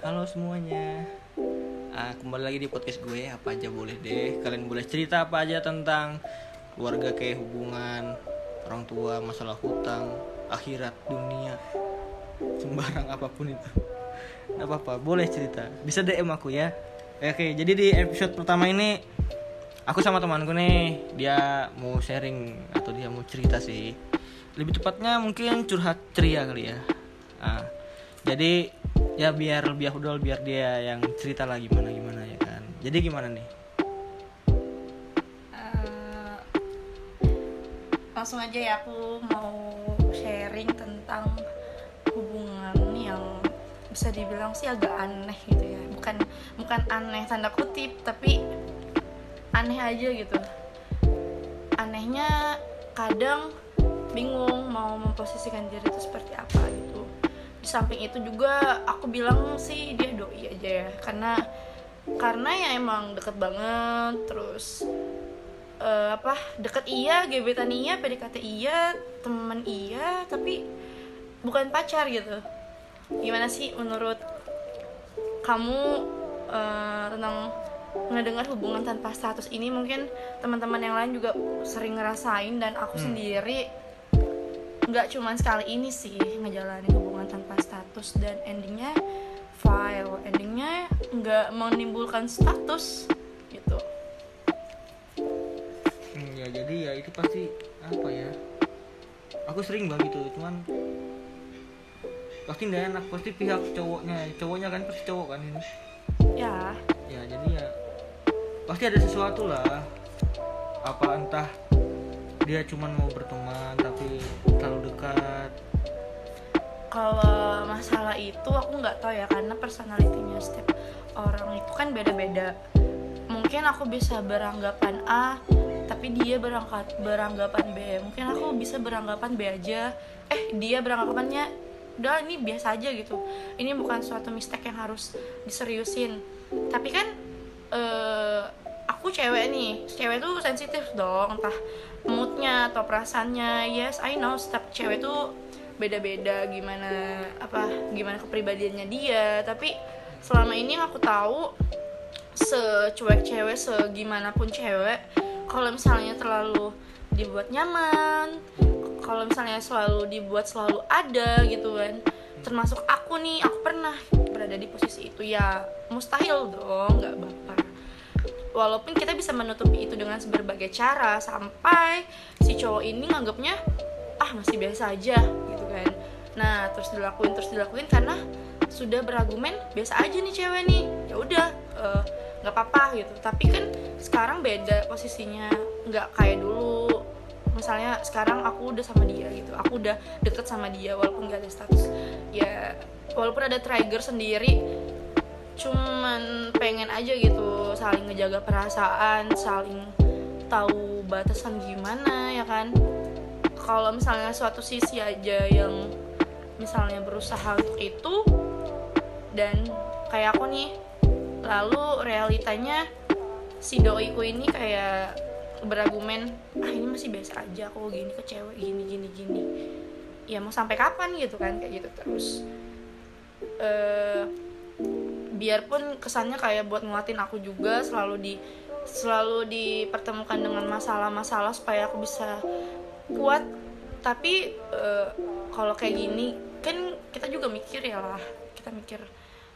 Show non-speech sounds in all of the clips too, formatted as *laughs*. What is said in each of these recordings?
Halo semuanya. Ah, Kembali lagi di podcast gue Apa aja boleh deh. Kalian boleh cerita apa aja tentang Keluarga kayak hubungan Orang tua, masalah hutang Akhirat, dunia. Sembarang apa pun itu. Gak apa-apa, boleh cerita. Bisa DM aku ya. Oke, jadi di episode pertama ini Aku sama temanku nih Dia mau sharing Atau dia mau cerita sih. Lebih tepatnya mungkin curhat ceria kali ya. Ah, jadi ya biar lebih afdol biar dia yang cerita lah gimana gimana ya kan. Jadi gimana nih? Eh, langsung aja ya aku mau sharing tentang hubungan yang bisa dibilang sih agak aneh gitu ya. Bukan bukan aneh tanda kutip tapi aneh aja gitu. Anehnya kadang bingung mau memposisikan diri itu seperti apa gitu samping itu juga aku bilang sih dia doi aja ya. Karena karena ya emang deket banget terus eh, apa deket iya gebetan iya PDKT iya temen iya tapi bukan pacar gitu. Gimana sih menurut kamu eh, tentang ngedengar hubungan tanpa status ini? Mungkin teman-teman yang lain juga sering ngerasain dan aku Hmm. sendiri nggak cuman sekali ini sih ngejalanin hubungan tanpa status dan endingnya file endingnya nggak menimbulkan status gitu. Hmm, ya jadi ya itu pasti apa ya? Aku sering banget gitu cuman pasti nggak enak. Pasti pihak cowoknya cowoknya kan pasti cowok kan ini. Ya. Ya jadi ya pasti ada sesuatu lah. Apa entah dia cuman mau berteman tapi terlalu dekat kalau masalah itu aku nggak tahu ya karena personalitinya setiap orang itu kan beda-beda. Mungkin aku bisa beranggapan A tapi dia berangkat beranggapan B. Mungkin aku bisa beranggapan B aja. Eh dia beranggapannya udah ini biasa aja gitu. Ini bukan suatu mistake yang harus diseriusin. Tapi kan eh, aku cewek nih. Cewek tuh sensitif dong entah moodnya atau perasaannya. Yes I know setiap cewek tuh beda-beda gimana apa gimana kepribadiannya dia. Tapi selama ini yang aku tahu secuek cewek segimanapun cewek kalau misalnya terlalu dibuat nyaman kalau misalnya selalu dibuat selalu ada gitu kan. Termasuk aku nih aku pernah berada di posisi itu ya mustahil dong nggak baper walaupun kita bisa menutupi itu dengan berbagai cara sampai si cowok ini nganggapnya ah masih biasa aja kan. Nah terus dilakuin terus dilakuin karena sudah berargumen biasa aja nih cewek nih. Ya udah eh, nggak apa-apa gitu. Tapi kan sekarang beda posisinya nggak kayak dulu. Misalnya sekarang aku udah sama dia gitu. Aku udah deket sama dia walaupun gak ada status. Ya walaupun ada trigger sendiri cuman pengen aja gitu saling ngejaga perasaan saling tahu batasan gimana ya kan kalau misalnya suatu sisi aja yang misalnya berusaha untuk itu dan kayak aku nih lalu realitanya si doiku ini kayak berargumen ah ini masih biasa aja aku gini ke cewek gini gini gini. Ya mau sampai kapan gitu kan kayak gitu terus. Eh biarpun kesannya kayak buat nguatin aku juga selalu di selalu dipertemukan dengan masalah-masalah supaya aku bisa kuat tapi eh, kalau kayak gini kan kita juga mikir ya lah. Kita mikir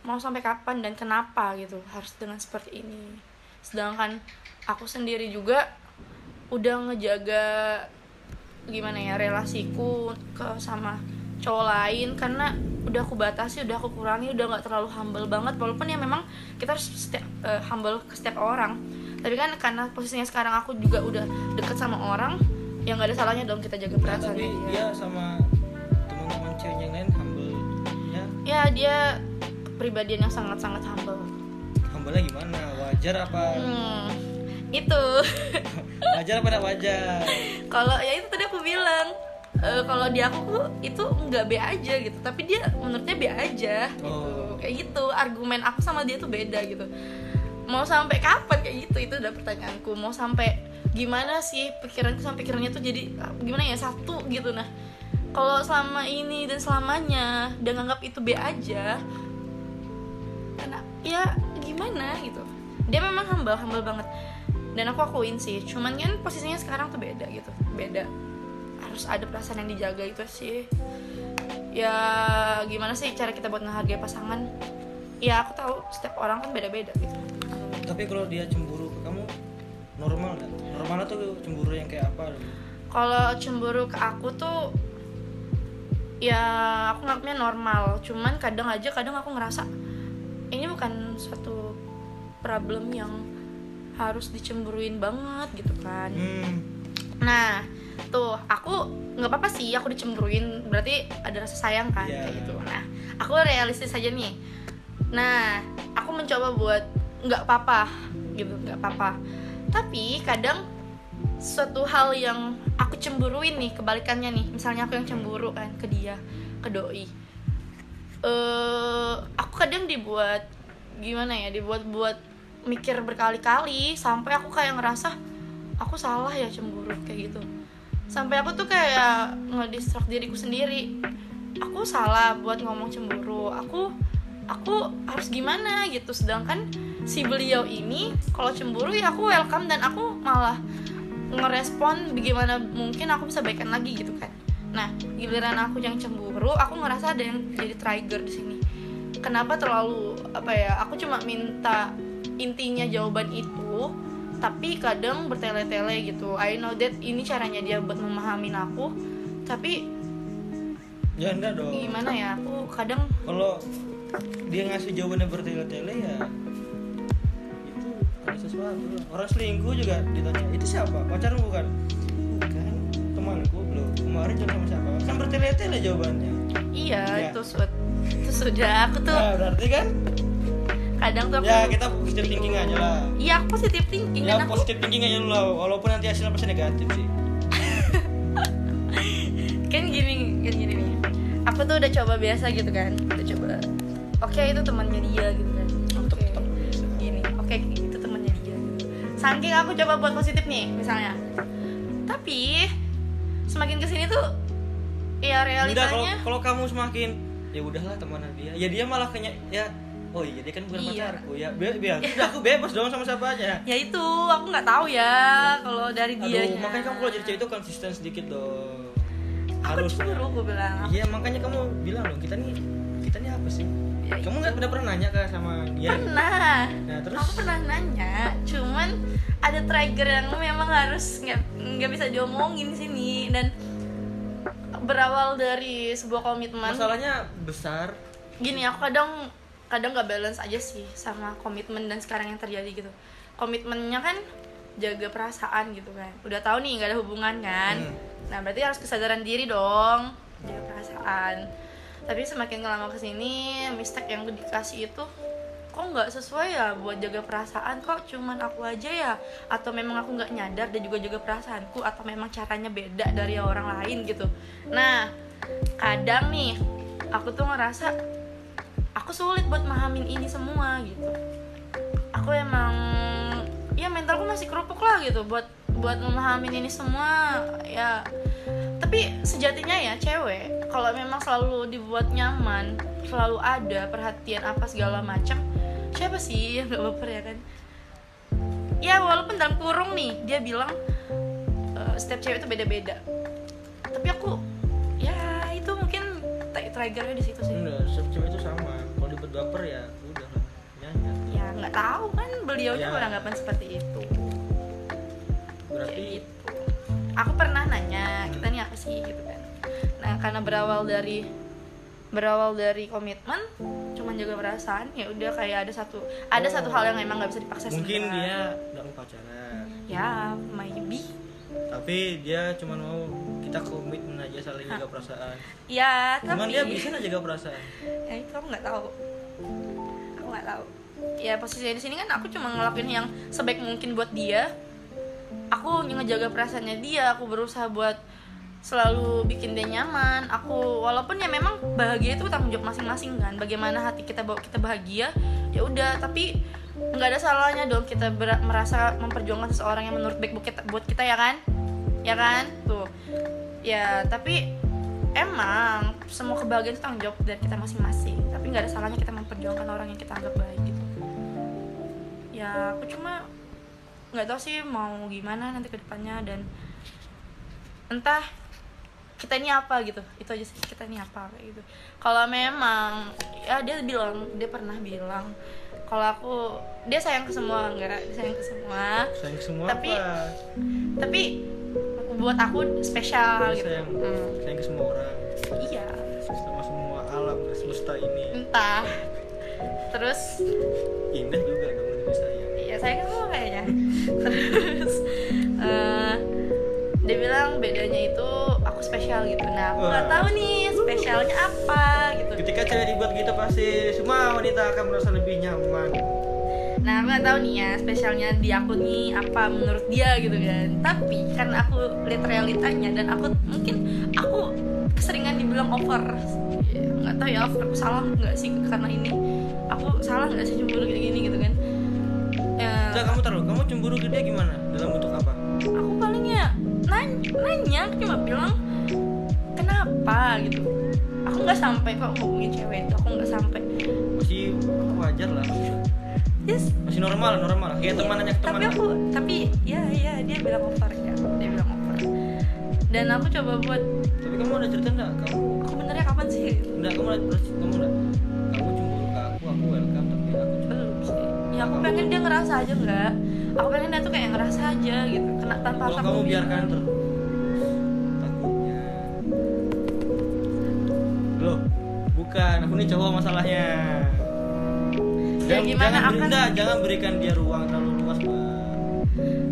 mau sampai kapan dan kenapa gitu harus dengan seperti ini. Sedangkan aku sendiri juga udah ngejaga gimana ya relasiku ke sama cowok lain. Karena udah aku batasi udah aku kurangi udah nggak terlalu humble banget. Walaupun ya memang kita harus setiap, eh, humble ke setiap orang. Tapi kan karena posisinya sekarang aku juga udah deket sama orang yang nggak ada salahnya dong kita jaga Nah, perasaan tapi dia. dia sama teman-teman cewek yang lain humble ya ya dia kepribadian yang sangat-sangat humble. Humble gimana? Wajar apa? Hmm, itu. *laughs* Wajar apa wajar? Kalau ya itu tadi aku bilang eh, kalau di aku itu nggak B aja gitu. Tapi dia menurutnya B aja. Gitu Oh. kayak gitu argumen aku sama dia tuh beda gitu. Mau sampai kapan? Kayak gitu itu udah pertanyaanku. Mau sampai gimana sih pikiranku sama pikirannya tuh jadi ah, gimana ya satu gitu. Nah kalau selama ini dan selamanya dia nganggap itu B aja karena ya gimana gitu. Dia memang humble humble banget. Dan aku akuin sih cuman kan posisinya sekarang tuh beda gitu beda. Harus ada perasaan yang dijaga itu sih. Ya gimana sih cara kita buat menghargai pasangan? Ya aku tahu setiap orang kan beda-beda gitu. Tapi kalau dia cemburu ke kamu normal normalnya tuh cemburu yang kayak apa kalau cemburu ke aku tuh ya aku nganggapnya normal. Cuman kadang aja kadang aku ngerasa ini bukan suatu problem yang harus dicemburuin banget gitu kan. Hmm. nah tuh aku nggak apa-apa sih aku dicemburuin. Berarti ada rasa sayang kan Iya. kayak gitu. Nah aku realistis aja nih. Nah aku mencoba buat nggak apa-apa gitu nggak apa-apa. Tapi kadang suatu hal yang aku cemburuin nih kebalikannya nih. Misalnya aku yang cemburu kan ke dia ke doi. Eh aku kadang dibuat gimana ya dibuat buat mikir berkali-kali sampai aku kayak ngerasa aku salah ya cemburu kayak gitu. Sampai aku tuh kayak ngedistract diriku sendiri. Aku salah buat ngomong cemburu aku aku harus gimana? gitu. Sedangkan si beliau ini kalau cemburu ya aku welcome dan aku malah ngerespon bagaimana mungkin aku bisa baikan lagi gitu kan. Nah giliran aku yang cemburu aku ngerasa ada yang jadi trigger di sini. Kenapa terlalu apa ya aku cuma minta intinya jawaban itu tapi kadang bertele-tele gitu. I know that ini caranya dia buat memahamin aku tapi ya enggak dong. gimana ya aku kadang kalau dia ngasih jawabannya bertele-tele ya sesuatu. Orang selingkuh juga ditanya itu siapa? Pacarmu bukan bukan temanku belum kemarin jam sama siapa? Kan bertele-tele jawabannya. Iya Ya. itu sud itu sudah aku tuh nah berarti kan? Kadang tuh aku ya kita positive thinking aja lah. Iya aku positive thinking. Ya dan aku thinking aja dulu lah. Walaupun nanti hasilnya pasti negatif sih. *laughs* Kan gini kan gini nih. Aku tuh udah coba biasa gitu kan. Udah coba. Oke itu temannya dia gitu saking aku coba buat positif nih misalnya tapi semakin ke sini tuh ya realitanya kalau kamu semakin ya udahlah temenan dia ya dia malah kayaknya ya oh iya dia kan bukan Iya. pacarku ya be biar udah aku bebas dong sama siapa aja ya itu aku nggak tahu ya kalau dari dia Aduh, makanya kamu kalau jadi cewek itu konsisten sedikit dong. aku Harus. cemburu gue bilang Iya, makanya kamu bilang dong, kita nih kita nih apa sih? Ya, kamu nggak pernah pernah nanya kan sama dia? pernah. Nah, terus? Aku pernah nanya cuman ada trigger yang memang harus nggak nggak bisa diomongin di sini. Dan berawal dari sebuah komitmen. Masalahnya besar. gini aku kadang kadang nggak balance aja sih sama komitmen dan sekarang yang terjadi gitu. Komitmennya kan jaga perasaan gitu kan. Udah tahu nih nggak ada hubungan kan? Hmm. nah berarti harus kesadaran diri dong. Jaga perasaan tapi semakin lama ke sini mistake yang dikasih itu kok nggak sesuai ya buat jaga perasaan? Kok cuman aku aja ya? Atau memang aku nggak nyadar dan juga jaga perasaanku? Atau memang caranya beda dari orang lain gitu? Nah kadang nih aku tuh ngerasa aku sulit buat mahamin ini semua gitu. Aku emang ya mentalku masih kerupuk lah gitu buat buat memahamin ini semua. Ya tapi sejatinya ya cewek kalau memang selalu dibuat nyaman selalu ada perhatian apa segala macam siapa sih? *laughs* Yang gak baper ya kan? Ya walaupun dalam kurung nih dia bilang eh, setiap cewek itu beda-beda. Tapi aku ya itu mungkin tri- triggernya di situ sih. Enggak, setiap cewek itu sama. Kalau dibuat baper ya udah. Nyanyi. ya. Nggak tahu kan beliaunya Ya. beranggapan seperti itu. Berarti kayak gitu aku pernah nanya kita nih apa sih? Gitu kan. Nah karena berawal dari berawal dari komitmen cuman jaga perasaan ya udah kayak ada satu ada satu hal yang emang nggak bisa dipaksa mungkin dia nggak mau pacaran, ya maybe. Tapi dia cuma mau kita komitmen aja saling jaga perasaan. ya Cuman tapi dia bisa nggak jaga perasaan. ya itu aku nggak tahu. Aku nggak tahu. Ya posisinya di sini kan aku cuma ngelakuin yang sebaik mungkin buat dia aku ngejaga perasaannya dia aku berusaha buat selalu bikin dia nyaman. Aku walaupun ya memang bahagia itu tanggung jawab masing-masing kan. Bagaimana hati kita bawa kita bahagia ya udah. Tapi nggak ada salahnya dong kita merasa memperjuangkan seseorang yang menurut baik buat kita, buat kita ya kan? Ya kan? Tuh. Ya tapi emang semua kebahagiaan itu tanggung jawab dari kita masing-masing. Tapi nggak ada salahnya kita memperjuangkan orang yang kita anggap baik gitu. Ya aku cuma nggak tahu sih mau gimana nanti ke depannya dan entah kita ini apa gitu. Itu aja sih kita ini apa kayak gitu. Kalau memang ya dia bilang dia pernah bilang kalau aku dia sayang ke semua enggak dia sayang ke semua. Sayang semua Tapi- apa? tapi buat aku spesial Dia gitu. sayang. Hmm, sayang ke semua orang. Iya. Sama semua alam semesta ini. Entah. Terus? Indah juga saya kan semua kayaknya Terus eh, Dia bilang bedanya itu Aku spesial gitu. Nah aku nggak tahu nih Spesialnya apa gitu. Ketika cewek dibuat gitu pasti semua wanita akan merasa lebih nyaman. Nah aku nggak tahu nih ya Spesialnya di aku nih Apa menurut dia gitu kan. Tapi karena aku lihat realitanya Dan aku mungkin Aku keseringan dibilang over. Ya, nggak tahu ya over aku salah nggak sih karena ini? Aku salah nggak sih cemburu kayak gini gitu kan Enggak, kamu taruh, kamu cemburu ke dia gimana? Dalam bentuk apa? aku paling ya nanya, nanya cuma bilang kenapa? gitu. Aku nggak sampai kok ngomongin cewek itu. Aku nggak sampai. Masih wajar lah. Yes. Masih normal, normal. Kayak teman nanya ke teman tapi aku. tapi ya ya dia bilang over ya. Dia bilang over. Dan aku coba buat Tapi kamu ada cerita enggak? Kamu aku benernya kapan sih? Enggak, kamu terus kamu enggak Kamu cemburu ke aku, aku welcome aku pengen dia ngerasa aja nggak aku pengen dia tuh kayak ngerasa aja gitu. Kena tanpa harus kamu biarkan terus Takutnya. Loh, bukan, aku nih cowok masalahnya. Ya, Jangan, gimana? jangan, akan- enggak, jangan berikan dia ruang terlalu luas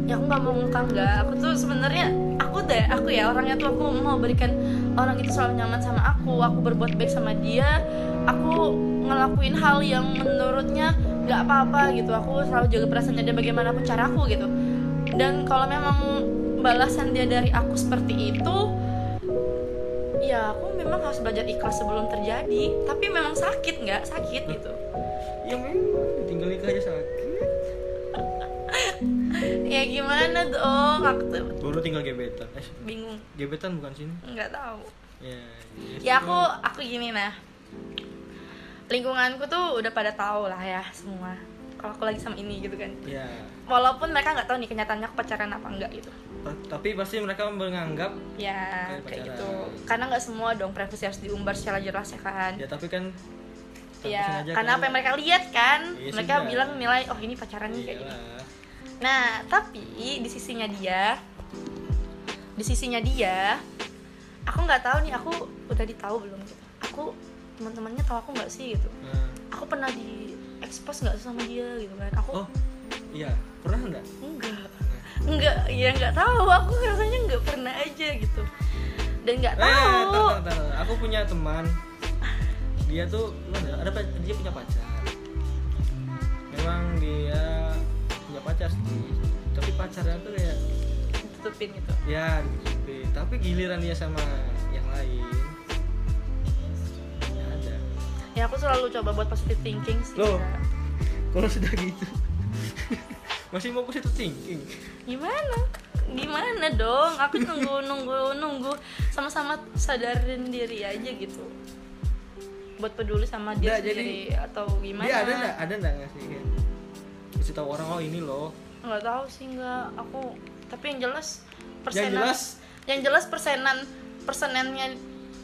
ya aku nggak mau ngungkang nggak aku tuh sebenarnya aku deh aku ya orangnya tuh aku mau berikan orang itu selalu nyaman sama aku. Aku berbuat baik sama dia. Aku ngelakuin hal yang menurutnya nggak apa-apa gitu. Aku selalu jaga perasaannya dia bagaimanapun cara aku gitu. Dan kalau memang balasan dia dari aku seperti itu ya aku memang harus belajar ikhlas sebelum terjadi. Tapi memang sakit nggak sakit gitu. Ya memang, tinggal nikah aja sakit. *laughs* Ya gimana dong aku tuh Baru tinggal gebetan. Eh, bingung. gebetan bukan sini? Nggak tahu. Ya, ya aku aku gini nah lingkunganku tuh udah pada tahu lah ya semua. Kalau aku lagi sama ini gitu kan. Ya, walaupun mereka nggak tahu nih kenyataannya aku pacaran apa enggak gitu. Tapi pasti mereka menganggap ya Kayak gitu. Karena nggak semua dong privasi harus diumbar secara jelas ya kan. Ya tapi kan ya karena kan- apa yang mereka lihat kan? Iya mereka sudah. bilang nilai oh ini pacaran nih kayak gini Iyalah. Nah, tapi di sisinya dia, di sisinya dia, aku nggak tahu nih aku udah ditahu belum gitu. Aku teman-temannya tahu aku nggak sih gitu. Nah, Aku pernah di expose nggak sama dia gitu kan? Aku oh iya pernah nggak enggak, enggak, ya nggak tahu. Aku rasanya nggak pernah aja gitu. Dan nggak eh tahu. tar, tar, tar. aku punya teman dia tuh ada, dia punya pacar memang dia punya pacar sih tapi pacarnya tuh kayak Tutupin gitu. ya gitu. tapi giliran dia sama yang lain ya Ya aku selalu coba buat positive thinking sih. Loh. ya. kalau sudah gitu? *laughs* Masih mau positive thinking? Gimana? Gimana dong? Aku nunggu *laughs* nunggu nunggu. Sama-sama sadarin diri aja gitu. Buat peduli sama dia jadi- sendiri atau gimana? Dia ada nggak? Ada nggak ngasih kayak kasih tahu orang oh ini loh. Nggak tahu sih nggak. Aku tapi yang jelas yang persenan jelas yang jelas persenan persenannya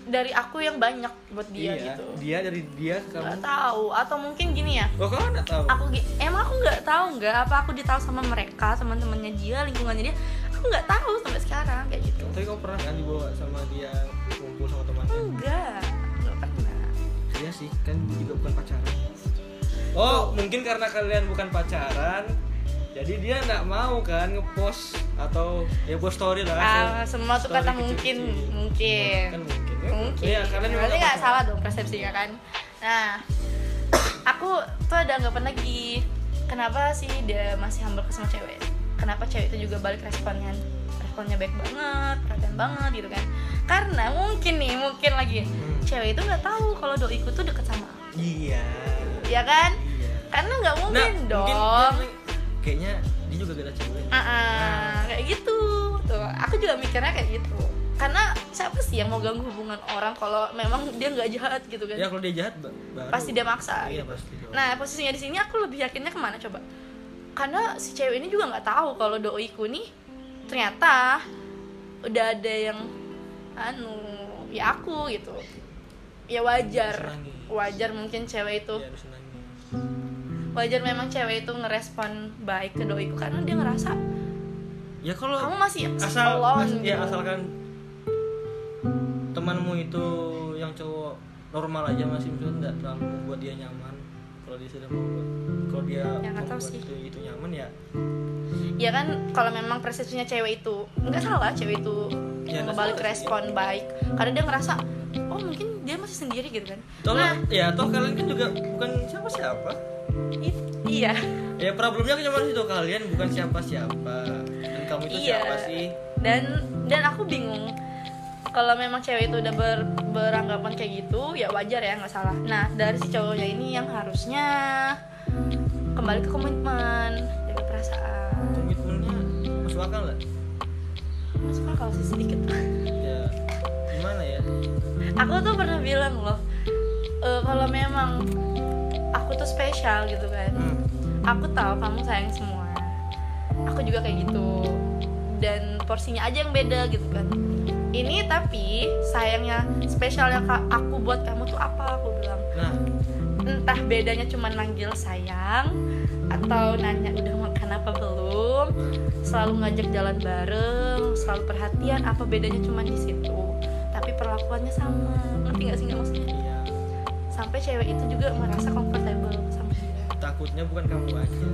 dari aku yang banyak buat dia iya, gitu. Dia dari dia ke nggak kamu tahu. Atau mungkin gini ya. Oh kamu nggak tahu? Aku emang aku nggak tahu nggak apa aku ditahu sama mereka teman-temannya dia lingkungannya dia. Aku nggak tahu sampai sekarang kayak gitu. Tapi kamu pernah kan dibawa sama dia kumpul sama temannya? Enggak nggak pernah. Iya sih kan juga bukan pacaran. Oh mungkin karena kalian bukan pacaran jadi dia nggak mau kan ngepost atau ya post story lah Ah, semua tuh kata mungkin mungkin. kan mungkin mungkin. Iya, kalian juga berarti nggak salah dong persepsinya kan. Nah aku tuh ada anggapan lagi. Kenapa sih dia masih humble ke semua cewek? Kenapa cewek itu juga balik responnya? Responnya baik banget perhatian banget gitu kan. Karena mungkin nih mungkin lagi. Hmm. cewek itu nggak tahu kalau doiku tuh deket sama aku. Iya. Ya kan? Iya. Karena nggak mungkin Nah, dong. mungkin kayaknya dia juga beda cewek. Ah, ah, kayak gitu. Tuh aku juga mikirnya kayak gitu. Karena siapa sih yang mau ganggu hubungan orang kalau memang dia nggak jahat gitu kan? Ya kalau dia jahat ba- baru pasti dia maksa iya gitu. pasti dong. nah posisinya di sini aku lebih yakinnya ke mana coba? Karena si cewek ini juga nggak tahu kalau doiku nih ternyata udah ada yang anu ya aku gitu. Ya wajar. Wajar mungkin cewek itu. Harus nangis. Wajar memang cewek itu ngerespon baik ke doiku karena dia ngerasa ya kalau kamu masih asal alone as- ya gitu. asalkan temanmu itu yang cowok normal aja masih maksudnya nggak terlalu membuat dia nyaman kalau dia sudah membuat kalau dia Ya, membuat sih. itu, itu nyaman ya ya kan kalau memang persepsinya cewek itu nggak salah cewek itu Ya, balik sih, respon baik karena dia ngerasa oh mungkin dia masih sendiri gitu kan toh nah ya toh kalian kan juga bukan siapa siapa it- iya. Ya problemnya cuma itu kalian bukan siapa siapa dan kamu itu Iya. siapa sih? Dan dan aku bingung. Kalau memang cewek itu udah ber, beranggapan kayak gitu ya wajar ya nggak salah. Nah dari si cowoknya ini yang harusnya kembali ke komitmen jaga perasaan. Komitmennya masuk akal nggak? Masuk akal sih sedikit. Ya gimana ya? Aku tuh pernah bilang loh eh, kalau memang aku tuh spesial gitu kan. Hmm. aku tahu kamu sayang semua. Aku juga kayak gitu. Dan porsinya aja yang beda gitu kan. Ini tapi sayangnya spesialnya aku buat kamu tuh apa? Aku bilang. Nah. Entah bedanya cuma manggil sayang atau nanya udah makan apa belum selalu ngajak jalan bareng selalu perhatian apa bedanya cuma di situ? Tapi perlakuannya sama. Ngerti gak sih sampai cewek itu juga merasa comfortable sama dia. Takutnya bukan kamu aja.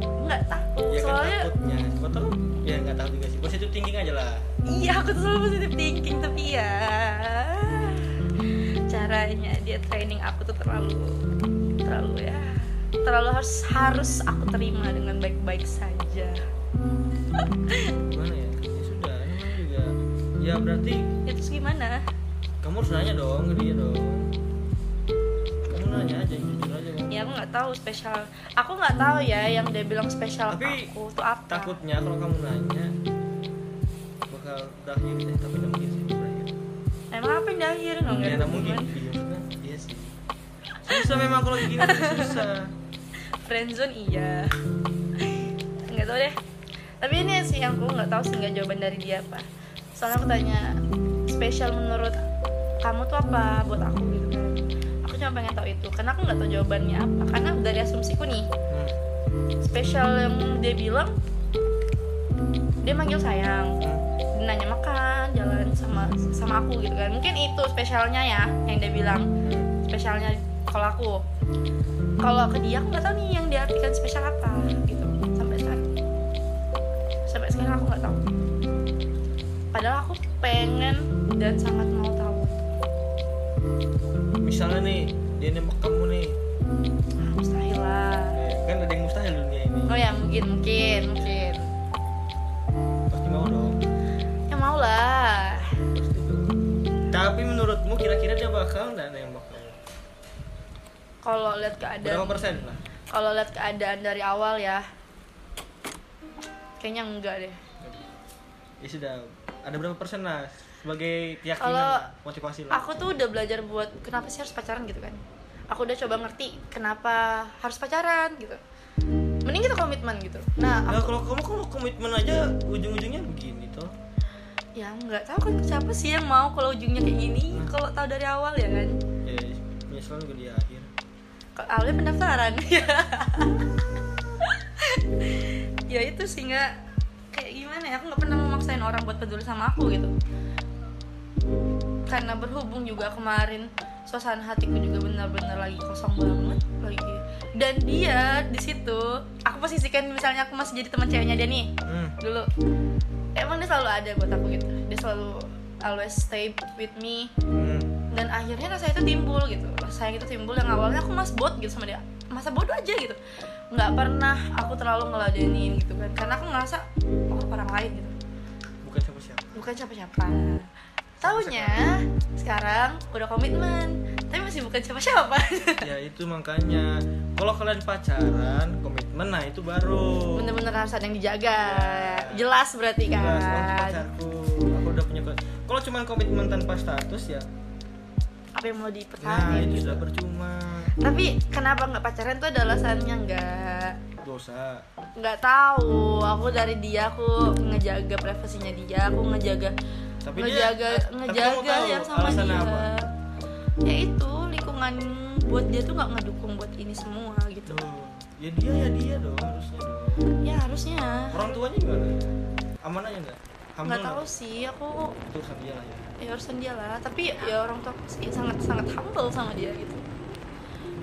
Nggak takut ya kan soalnya takutnya. Siapa tahu? Ya nggak tahu juga sih. Positif thinking aja lah. Iya aku tuh selalu positive thinking tapi ya caranya dia training aku tuh terlalu terlalu ya terlalu harus harus aku terima dengan baik-baik saja. Gimana ya? Ya sudah namanya juga. Ya berarti ya terus gimana? Kamu harus nanya dong ke dia dong aja jujur aja. Bang. ya aku nggak tahu spesial. Aku nggak tahu ya yang dia bilang spesial Tapi aku tuh apa. takutnya kalau kamu nanya bakal berakhir deh tapi nggak mungkin sih berakhir emang apa yang di akhir nggak ya nggak mungkin. iya iya sih. Susah memang kalau gini *laughs* susah. Friendzone iya. Nggak tahu deh. Tapi ini sih yang aku nggak tahu sih nggak jawaban dari dia apa. Soalnya aku tanya spesial menurut kamu tuh apa buat gitu aku cuma pengen tahu itu. Karena aku nggak tahu jawabannya apa. Karena dari asumsiku nih spesial yang dia bilang dia manggil sayang. Nanya makan jalan sama sama aku gitu kan. Mungkin itu spesialnya ya yang dia bilang. Spesialnya kalau aku. Kalau ke dia aku nggak tahu nih yang diartikan spesial apa gitu. Sampai sekarang. Sampai sekarang aku nggak tahu. Padahal aku pengen dan sangat misalnya nih dia nembak kamu nih. Ah, mustahil lah. Ya, kan ada yang mustahil dunia ini. Oh ya mungkin mungkin mungkin. Pasti mau dong. Ya mau lah. Tapi menurutmu kira-kira dia bakal nggak nembak kamu? Kalau lihat keadaan berapa persen lah? Kalau lihat keadaan dari awal ya kayaknya enggak deh. Ya sudah ada berapa persen lah sebagai keyakinan Kalau motivasi lah aku tuh udah belajar buat kenapa sih harus pacaran gitu kan. Aku udah coba ngerti kenapa harus pacaran gitu. Mending kita komitmen gitu. Nah Nah, aku kalau kamu kalau komitmen aja ujung-ujungnya begini toh. Ya nggak tahu kan siapa sih yang mau kalau ujungnya kayak gini kalau tahu dari awal ya kan. Ya penyesalan juga di akhir. Kalau awalnya pendaftaran? *laughs* Ya itu sih nggak. Kayak gimana ya? Aku nggak pernah memaksain orang buat peduli sama aku gitu karena berhubung juga kemarin suasana hatiku juga benar-benar lagi kosong banget lagi. Dan dia di situ aku posisikan misalnya aku masih jadi teman ceweknya dia nih hmm. dulu. Emang dia selalu ada buat aku gitu. Dia selalu always stay with me. Hmm. dan akhirnya rasa itu timbul gitu. Rasa itu timbul yang awalnya aku mas bot gitu sama dia. Masa bodoh aja gitu. Nggak pernah aku terlalu ngeladenin gitu kan. Karena aku ngerasa oh orang lain gitu. Bukan siapa-siapa. Bukan siapa-siapa taunya sekarang udah komitmen tapi masih bukan siapa-siapa. *laughs* Ya itu makanya. Kalau kalian pacaran komitmen nah itu baru. Bener-bener harus ada yang dijaga. Ya. jelas berarti Jelas, oh, kan pacarku aku udah punya kalau cuma komitmen tanpa status ya. Apa yang mau nah dipertahankan itu gitu. sudah percuma. Tapi kenapa nggak pacaran tuh ada alasannya nggak? Dosa. Nggak tahu. Aku dari dia aku ngejaga privasinya dia aku ngejaga tapi ngejaga dia tapi ngejaga tahu yang sama dia. apa. Ya itu lingkungan buat dia tuh nggak ngedukung buat ini semua gitu. Tuh, ya dia ya dia dong harusnya. Dong ya harusnya. Orang tuanya gimana? Aman aja nggak? Nggak tahu sih aku itu urusan dia lah ya. Ya urusan dia lah. Tapi ya orang tua aku sih sangat sangat humble sama dia gitu.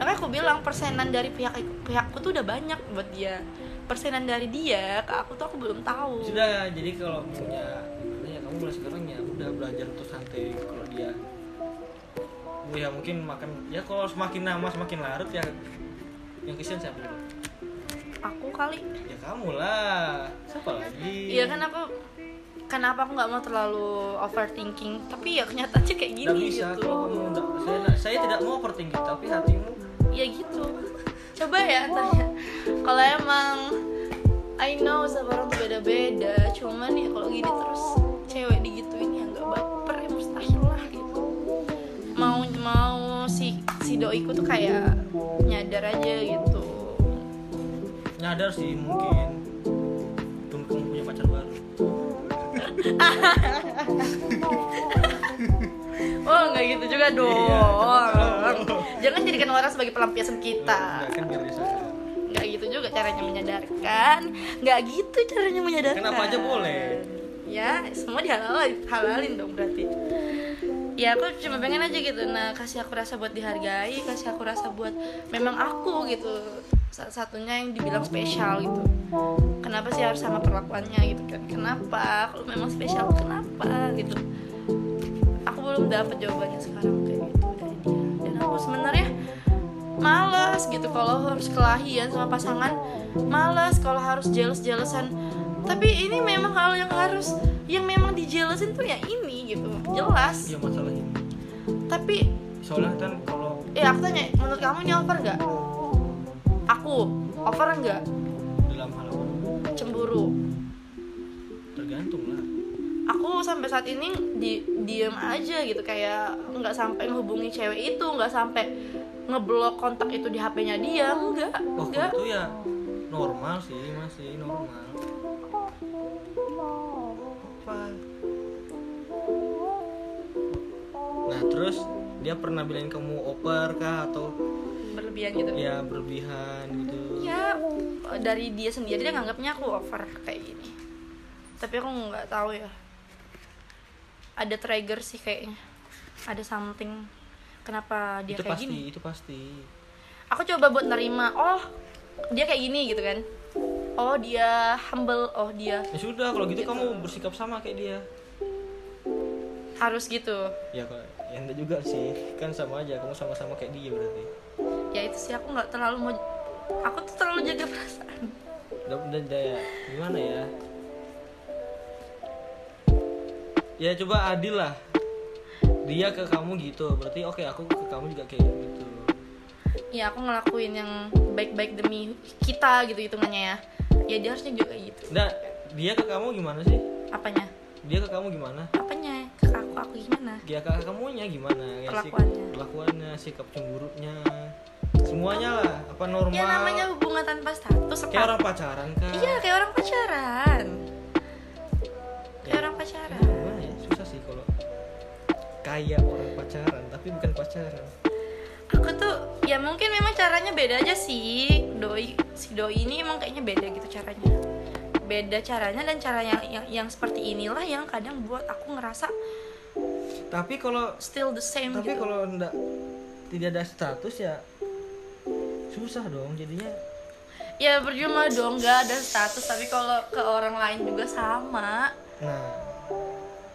Makanya aku bilang persenan dari pihak pihakku tuh udah banyak buat dia. Persenan dari dia ke aku tuh aku belum tahu. Sudah jadi kalau punya ya mulai sekarang ya udah belajar untuk santai kalau dia. Bu, ya mungkin makan ya kalau semakin lama semakin larut ya yang kesian siapa dulu? Aku kali. Ya kamu lah siapa lagi? Iya kan aku kenapa aku nggak mau terlalu overthinking? Tapi ya kenyataannya kayak Nggak gini bisa gitu. kalau kamu nggak- saya, saya tidak mau overthinking tapi hatimu. Ya gitu. Coba ya tanya. Kalau emang I know setiap orang tuh beda-beda cuman ya kalau gini terus doiku tuh kayak nyadar aja gitu. Nyadar sih mungkin. Tunggu kamu punya pacar baru. *laughs* Oh nggak gitu juga dong. Iya, jangan jadikan orang sebagai pelampiasan kita. Nggak, kan nggak gitu juga caranya menyadarkan. Nggak gitu caranya menyadarkan. Kenapa aja boleh? ya semua dihalalin halalin dong berarti ya aku cuma pengen aja gitu. Nah kasih aku rasa buat dihargai kasih aku rasa buat memang aku gitu. Salah satunya yang dibilang spesial gitu. Kenapa sih harus sama perlakuannya gitu kan? Kenapa? Kalau memang spesial kenapa gitu? Aku belum dapat jawabannya sekarang kayak gitu dari dia. Dan aku sebenarnya males gitu kalau harus kelahian sama pasangan. Males kalau harus jealous jealousan tapi ini memang hal yang harus yang memang dijelasin tuh ya ini gitu. Jelas. Iya masalah ini tapi soalnya kan kalau eh aku tanya menurut kamu ini over nggak? Aku over nggak? Dalam hal apa? Cemburu. Tergantung lah. Aku sampai saat ini di diem aja gitu kayak nggak sampai menghubungi cewek itu nggak sampai ngeblok kontak itu di HP-nya dia enggak oh enggak itu ya normal sih masih normal. Apa nah terus dia pernah bilangin kamu oper kah atau berlebihan gitu? Ya berlebihan gitu. Ya dari dia sendiri dia nganggapnya aku over kayak gini. Tapi aku nggak tahu ya. Ada trigger sih kayaknya. Ada something. Kenapa dia itu kayak pasti gini? itu pasti. Aku coba buat nerima oh dia kayak gini gitu kan. Oh dia humble. Oh dia ya sudah kalau gitu Gitu. kamu bersikap sama kayak dia. Harus gitu. Ya kok ya enggak juga sih. Kan sama aja kamu sama-sama kayak dia berarti. Ya itu sih aku nggak terlalu mau aku tuh terlalu jaga perasaan. Udah udah udah ya. Gimana ya? Ya coba adil lah. Dia ke kamu gitu. Berarti oke aku ke kamu juga kayak gitu. Ya aku ngelakuin yang baik-baik demi kita gitu hitungannya ya. Ya dia harusnya juga kayak gitu. Nah dia ke kamu gimana sih? Apanya? Dia ke kamu gimana aku gimana? Dia ke kamunya gimana? Ya, Perlakuannya. perlakuannya sikap cemburunya semuanya lah apa normal. ya namanya hubungan tanpa status kayak orang pacaran kan iya kayak orang pacaran. Kayak orang pacaran. Gimana ya? Susah sih kalau kayak orang pacaran tapi bukan pacaran. Aku tuh ya mungkin memang caranya beda aja sih. Doi si doi ini emang kayaknya beda gitu caranya. Beda caranya dan cara yang, yang yang seperti inilah yang kadang buat aku ngerasa tapi kalau still the same tapi gitu. kalau ndak tidak ada status ya susah dong jadinya. Ya percuma dong nggak ada status. Tapi kalau ke orang lain juga sama. Nah.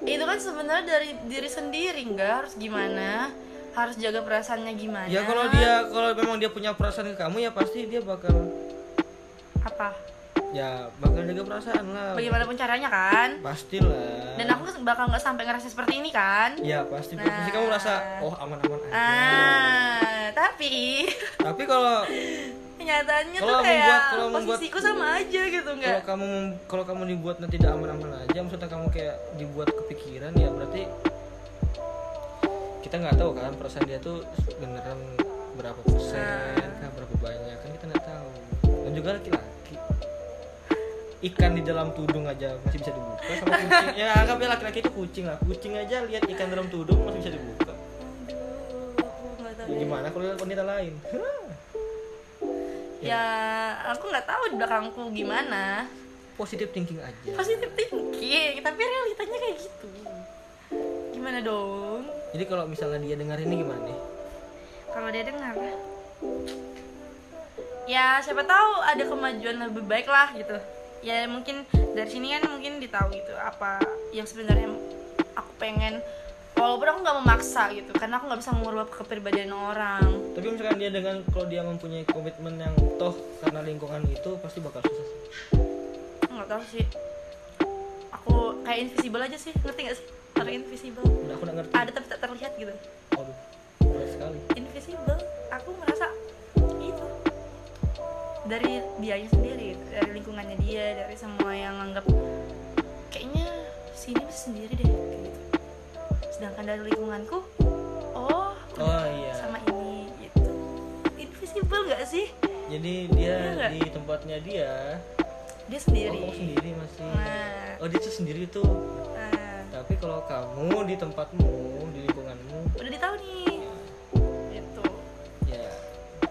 Itu kan sebenarnya dari diri sendiri nggak? Harus gimana? Harus jaga perasaannya gimana? Ya kalau dia kalau memang dia punya perasaan ke kamu ya pasti dia bakal apa ya bakal jaga perasaan lah. Bagaimanapun caranya kan. Pastilah. Dan aku bakal nggak sampai ngerasa seperti ini kan. Ya pasti. Nah. pasti kamu rasa oh aman-aman aja. Ah tapi tapi kalau *laughs* kenyataannya Kalau tuh kayak membuat- kalau membuat- posisiku sama aja gitu kalau nggak kamu kalau kamu dibuatnya tidak aman-aman aja maksudnya kamu kayak dibuat kepikiran ya berarti kita nggak tahu kan perasaan dia tuh beneran berapa persen kan berapa banyak kan kita nggak tahu. Dan juga laki-laki ikan di dalam tudung aja masih bisa dibuka sama kucing. *laughs* Ya anggapnya laki-laki itu kucing lah. Kucing aja lihat ikan dalam tudung masih bisa dibuka. Ya, gimana kalau lihat wanita lain? *laughs* Ya aku nggak tahu di belakangku gimana. Positive thinking aja. Positif thinking tapi realitanya kayak gitu. Gimana dong? Jadi kalau misalnya dia dengar ini gimana nih? Kalau dia dengar? Ya siapa tahu ada kemajuan lebih baik lah gitu ya mungkin dari sini kan mungkin ditahu gitu apa yang sebenarnya aku pengen. Walaupun aku nggak memaksa gitu karena aku nggak bisa mengubah kepribadian orang. Tapi misalkan dia dengan kalau dia mempunyai komitmen yang toh karena lingkungan itu pasti bakal susah sih. Nggak tahu sih. Aku kayak invisible aja sih ngerti nggak sih? Orang invisible. Udah aku nggak ngerti. Ada tapi tak terlihat gitu. Berat sekali. Invisible aku merasa itu dari dianya sendiri dari lingkungannya dia dari semua yang anggap kayaknya sini masih sendiri deh kayak gitu. Sedangkan dari lingkunganku oh oh iya. sama ini gitu. Invisible nggak sih? Jadi dia Iya di tempatnya dia. Dia oh sendiri. Kamu sendiri masih. Nah. oh dia tuh sendiri tuh. Nah, tapi kalau kamu di tempatmu di lingkunganmu. Udah ditahu nih. Gitu. Ya.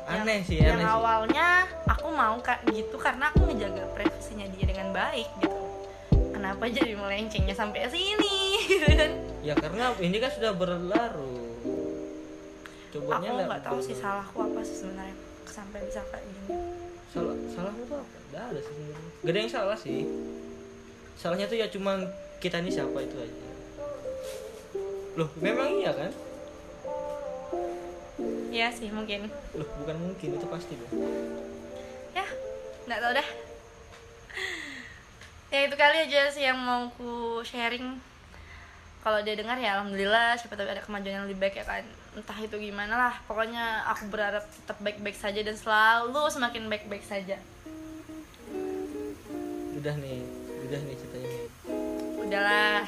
Aneh yang, sih yang aneh sih. awalnya aku mau kayak gitu. Karena aku ngejaga privasinya dia dengan baik gitu. Kenapa jadi melencengnya sampai sini? *laughs* Ya karena ini kan sudah berlalu cobanya aku nggak tahu sih salahku apa sih sebenarnya sampai bisa kayak gini. Salah salahmu tuh apa? Nggak ada sih sebenarnya. Gak ada yang salah sih. Salahnya tuh ya cuman kita ini siapa itu aja. Loh memang iya kan? Iya sih mungkin. Loh bukan mungkin itu pasti dong ya nggak tahu dah. Ya itu kali aja sih yang mau ku sharing. Kalau dia dengar ya alhamdulillah siapa tahu ada kemajuan yang lebih baik ya kan. Entah itu gimana lah pokoknya aku berharap tetap baik-baik saja dan selalu semakin baik-baik saja. Udah nih udah nih ceritanya. Nih udahlah.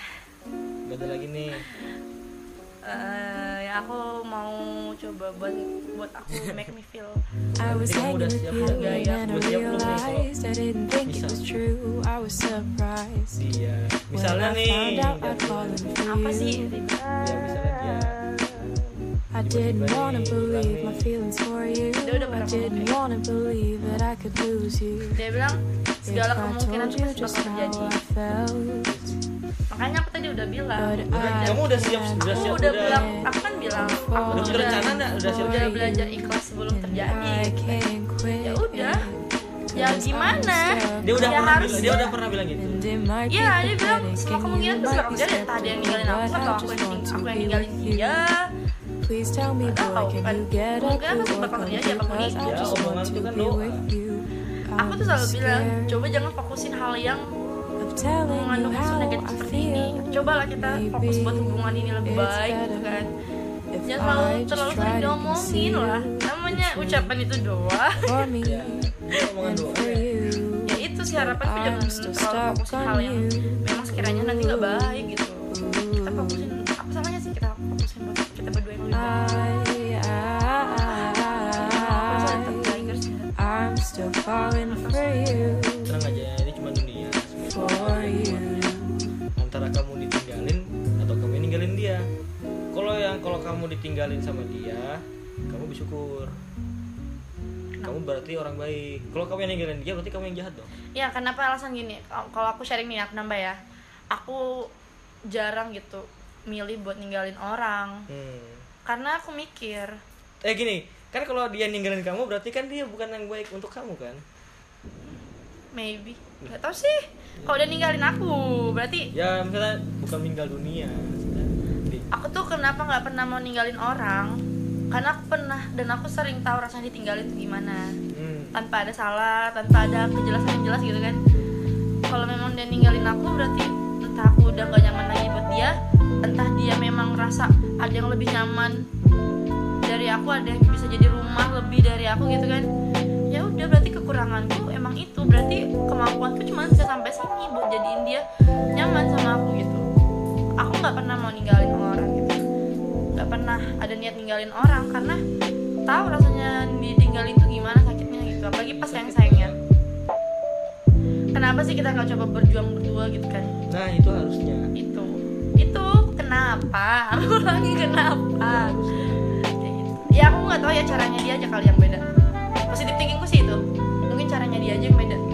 Gak ada lagi nih. Eh, aku mau coba buat buat aku make me feel I was hanging with you and I realized I didn't think it was true. I was surprised. When misalnya nih apa sih? Ya misalnya dia. I didn't wanna believe my feelings for you. I pernah didn't ngomong wanna believe that I could lose you. dia bilang segala kemungkinan itu bakal terjadi makanya aku tadi udah bilang Udah, kamu udah siap udah aku siap udah udah. bilang aku kan bilang aku udah udah berencana nggak? Udah siap? udah belajar ikhlas sebelum terjadi. Ya udah. ya gimana? I'm dia udah Ya pernah harus bilang dia udah pernah bilang gitu. Iya, dia bilang semua kemungkinan tuh bakal be terjadi entah dia yang ninggalin aku atau aku yang aku ninggalin dia. Please tell me, boy, can kan? you get up bakal terjadi apa pun itu. Ya, omongan itu kan doa. you. aku tuh selalu bilang coba jangan fokusin hal yang unsur how negatif seperti ini. cobalah kita fokus buat hubungan ini lebih baik gitu kan. if jangan terlalu try sering diomongin lah. Namanya ucapan itu doa. *laughs* ya omongan doa ya. ya itu sih harapanku jangan I'm still terlalu fokusin hal yang memang sekiranya nanti nggak baik gitu. Kita fokusin apa salahnya sih kita fokusin buat kita berdua yang lebih baik. I'm still falling for you, tenang aja ini cuma dunia for you. antara kamu ditinggalin atau kamu yang ninggalin dia. Kalau yang kalau kamu ditinggalin sama dia kamu bersyukur. Kamu berarti orang baik. Kalau kamu yang ninggalin dia berarti kamu yang jahat dong. Ya kenapa? Alasan gini Kalau- kalau aku sharing nih aku nambah ya. Aku jarang gitu milih buat ninggalin orang. Hmm. karena aku mikir eh gini. Kan kalau dia ninggalin kamu berarti kan dia bukan yang baik untuk kamu kan maybe. Nggak tau sih. Kalau udah ninggalin aku berarti ya misalnya bukan meninggal dunia aku tuh kenapa nggak pernah mau ninggalin orang? Karena aku pernah dan aku sering tahu rasanya ditinggalin itu gimana. Hmm. tanpa ada salah tanpa ada kejelasan yang jelas gitu kan. Kalau memang dia ninggalin aku berarti entah aku udah gak nyaman lagi buat dia entah dia memang rasa ada yang lebih nyaman dari aku ada yang bisa jadi rumah lebih dari aku gitu kan. Ya udah berarti kekuranganku emang itu. Berarti kemampuanku cuma bisa sampai sini buat jadiin dia nyaman sama aku gitu. Aku nggak pernah mau ninggalin orang gitu. Nggak pernah ada niat ninggalin orang karena tahu rasanya ditinggalin tuh gimana sakitnya gitu apalagi pas sayang sayangnya. Kenapa sih kita nggak coba berjuang berdua gitu kan? Nah itu harusnya. Itu. Itu kenapa? Aku *laughs* lagi kenapa? Gitu. Ya, aku nggak tahu ya caranya dia aja kali yang beda. Positif thinkingku sih itu caranya dia aja yang beda.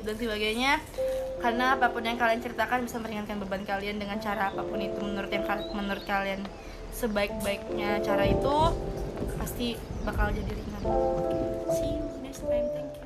hidup dan sebagainya. Karena apa pun yang kalian ceritakan bisa meringankan beban kalian dengan cara apa pun itu. Menurut yang menurut kalian sebaik-baiknya cara itu pasti bakal jadi ringan. See you next time. Thank you.